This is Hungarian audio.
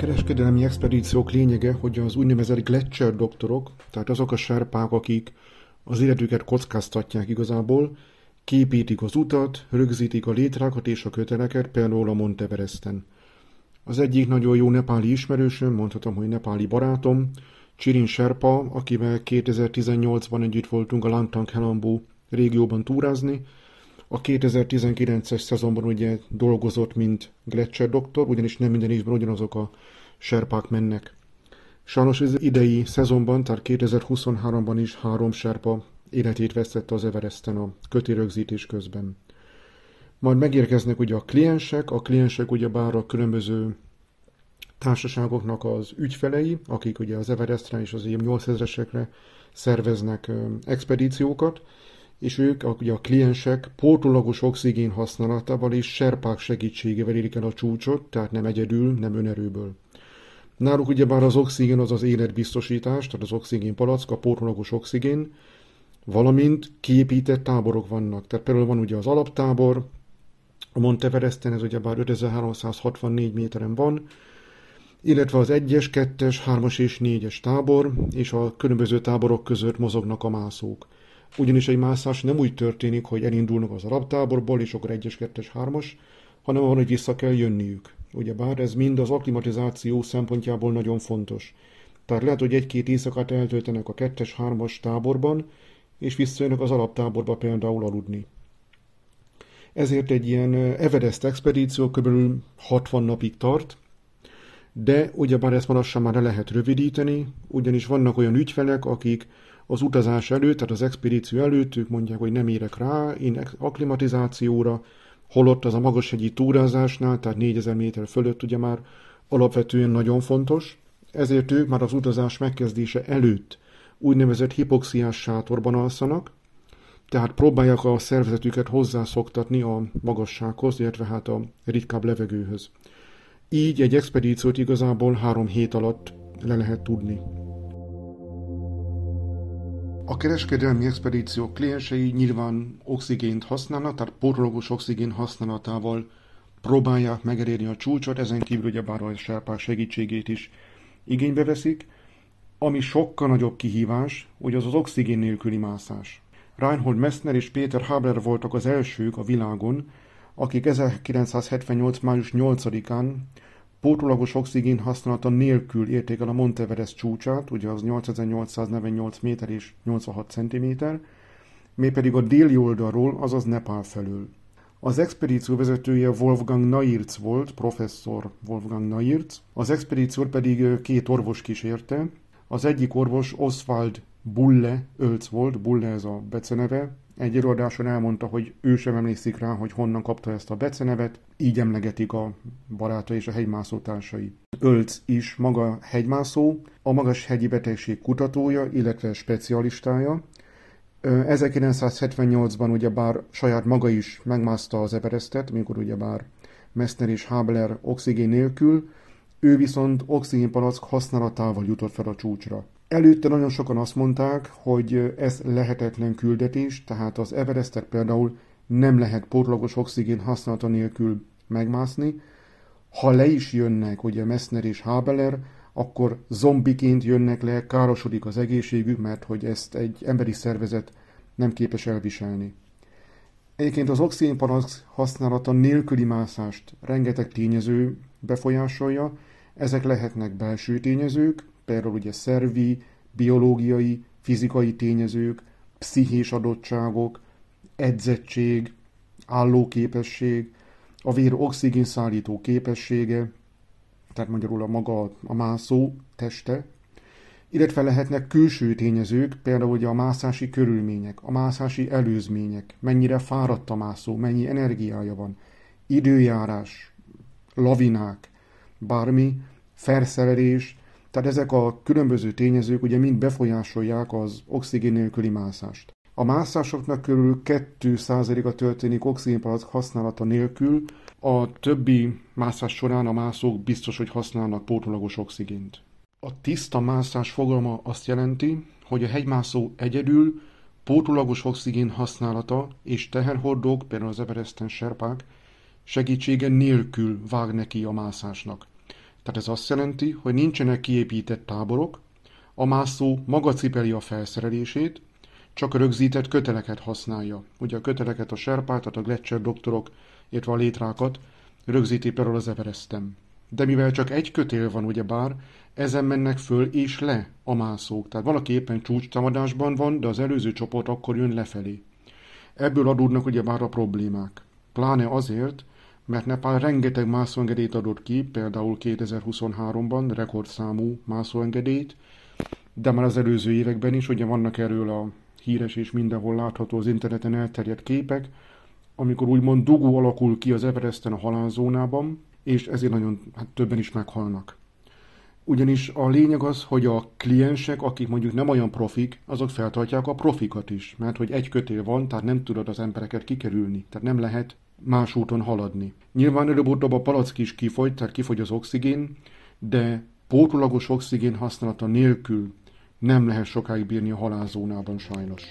kereskedelmi expedíciók lényege, hogy az úgynevezett Gletscher doktorok, tehát azok a serpák, akik az életüket kockáztatják igazából, képítik az utat, rögzítik a létrákat és a köteleket, például a Monteveresten. Az egyik nagyon jó nepáli ismerősöm, mondhatom, hogy nepáli barátom, Csirin Serpa, akivel 2018-ban együtt voltunk a Langtang Helambu régióban túrázni, a 2019-es szezonban ugye dolgozott, mint Gletscher doktor, ugyanis nem minden évben ugyanazok a serpák mennek. Sajnos az idei szezonban, tehát 2023-ban is három serpa életét vesztette az Everesten a kötérögzítés közben. Majd megérkeznek ugye a kliensek, a kliensek ugye bár a különböző társaságoknak az ügyfelei, akik ugye az Everestre és az ilyen 8000-esekre szerveznek expedíciókat, és ők, ugye a kliensek pótolagos oxigén használatával és serpák segítségével érik el a csúcsot, tehát nem egyedül, nem önerőből. Náluk ugyebár az oxigén az az életbiztosítás, tehát az oxigén palack, a pótolagos oxigén, valamint kiépített táborok vannak. Tehát például van ugye az alaptábor, a Monteveresten ez ugyebár 5364 méteren van, illetve az 1-es, 2-es, 3-as és 4-es tábor, és a különböző táborok között mozognak a mászók. Ugyanis egy mászás nem úgy történik, hogy elindulnak az arab táborból, és akkor 1-es, 2-es, 3-as, hanem van, hogy vissza kell jönniük. Ugyebár ez mind az akklimatizáció szempontjából nagyon fontos. Tehát lehet, hogy egy-két éjszakát eltöltenek a 2-es, 3-as táborban, és visszajönnek az alaptáborba például aludni. Ezért egy ilyen Everest expedíció kb. 60 napig tart, de ugyebár ezt lassan már le lehet rövidíteni, ugyanis vannak olyan ügyfelek, akik az utazás előtt, tehát az expedíció előtt, ők mondják, hogy nem érek rá, én akklimatizációra, holott az a magashegyi túrázásnál, tehát 4000 méter fölött ugye már alapvetően nagyon fontos, ezért ők már az utazás megkezdése előtt úgynevezett hipoxiás sátorban alszanak, tehát próbálják a szervezetüket hozzászoktatni a magassághoz, illetve hát a ritkább levegőhöz. Így egy expedíciót igazából három hét alatt le lehet tudni. A kereskedelmi expedíció kliensei nyilván oxigént használnak, tehát porológus oxigén használatával próbálják megelérni a csúcsot, ezen kívül ugye bár a serpák segítségét is igénybe veszik, ami sokkal nagyobb kihívás, hogy az az oxigén nélküli mászás. Reinhold Messner és Péter Haber voltak az elsők a világon, akik 1978. május 8-án pótolagos oxigén használata nélkül érték el a Monteverest csúcsát, ugye az 8848 méter és 86 cm, mi pedig a déli oldalról, azaz Nepál felől. Az expedíció vezetője Wolfgang Nairz volt, professzor Wolfgang Nairz, az expedíciót pedig két orvos kísérte. Az egyik orvos Oswald Bulle Ölc volt, Bulle ez a beceneve, egy előadáson elmondta, hogy ő sem emlékszik rá, hogy honnan kapta ezt a becenevet, így emlegetik a barátai és a hegymászó társai. Ölc is maga hegymászó, a magas hegyi betegség kutatója, illetve specialistája. 1978-ban ugyebár saját maga is megmászta az Everestet, mikor ugyebár Messner és Habler oxigén nélkül, ő viszont oxigénpalack használatával jutott fel a csúcsra. Előtte nagyon sokan azt mondták, hogy ez lehetetlen küldetés, tehát az Everestet például nem lehet pótlagos oxigén használata nélkül megmászni. Ha le is jönnek, ugye Messner és Habeler, akkor zombiként jönnek le, károsodik az egészségük, mert hogy ezt egy emberi szervezet nem képes elviselni. Egyébként az oxigénpalasz használata nélküli mászást rengeteg tényező befolyásolja, ezek lehetnek belső tényezők, például ugye szervi, biológiai, fizikai tényezők, pszichés adottságok, edzettség, állóképesség, a vér oxigén szállító képessége, tehát magyarul a maga a mászó teste, illetve lehetnek külső tényezők, például ugye a mászási körülmények, a mászási előzmények, mennyire fáradt a mászó, mennyi energiája van, időjárás, lavinák, bármi, ferszeverés, tehát ezek a különböző tényezők ugye mind befolyásolják az oxigén nélküli mászást. A mászásoknak körül 2%-a történik oxigénpalack használata nélkül, a többi mászás során a mászók biztos, hogy használnak pótolagos oxigént. A tiszta mászás fogalma azt jelenti, hogy a hegymászó egyedül pótolagos oxigén használata és teherhordók, például az Everesten serpák, segítsége nélkül vág neki a mászásnak. Tehát ez azt jelenti, hogy nincsenek kiépített táborok, a mászó maga cipeli a felszerelését, csak rögzített köteleket használja. Ugye a köteleket a serpát, tehát a Gletscher doktorok, illetve a létrákat rögzíti például az Everestem. De mivel csak egy kötél van, ugye bár, ezen mennek föl és le a mászók. Tehát valaki éppen csúcstámadásban van, de az előző csoport akkor jön lefelé. Ebből adódnak ugye bár a problémák. Pláne azért, mert Nepál rengeteg mászóengedélyt adott ki, például 2023-ban rekordszámú mászóengedélyt, de már az előző években is, ugye vannak erről a híres és mindenhol látható az interneten elterjedt képek, amikor úgymond dugó alakul ki az Everesten a halálzónában, és ezért nagyon hát többen is meghalnak. Ugyanis a lényeg az, hogy a kliensek, akik mondjuk nem olyan profik, azok feltartják a profikat is, mert hogy egy kötél van, tehát nem tudod az embereket kikerülni, tehát nem lehet más úton haladni. Nyilván előbb-utóbb a palack is kifogy, tehát kifogy az oxigén, de pótolagos oxigén használata nélkül nem lehet sokáig bírni a halálzónában sajnos.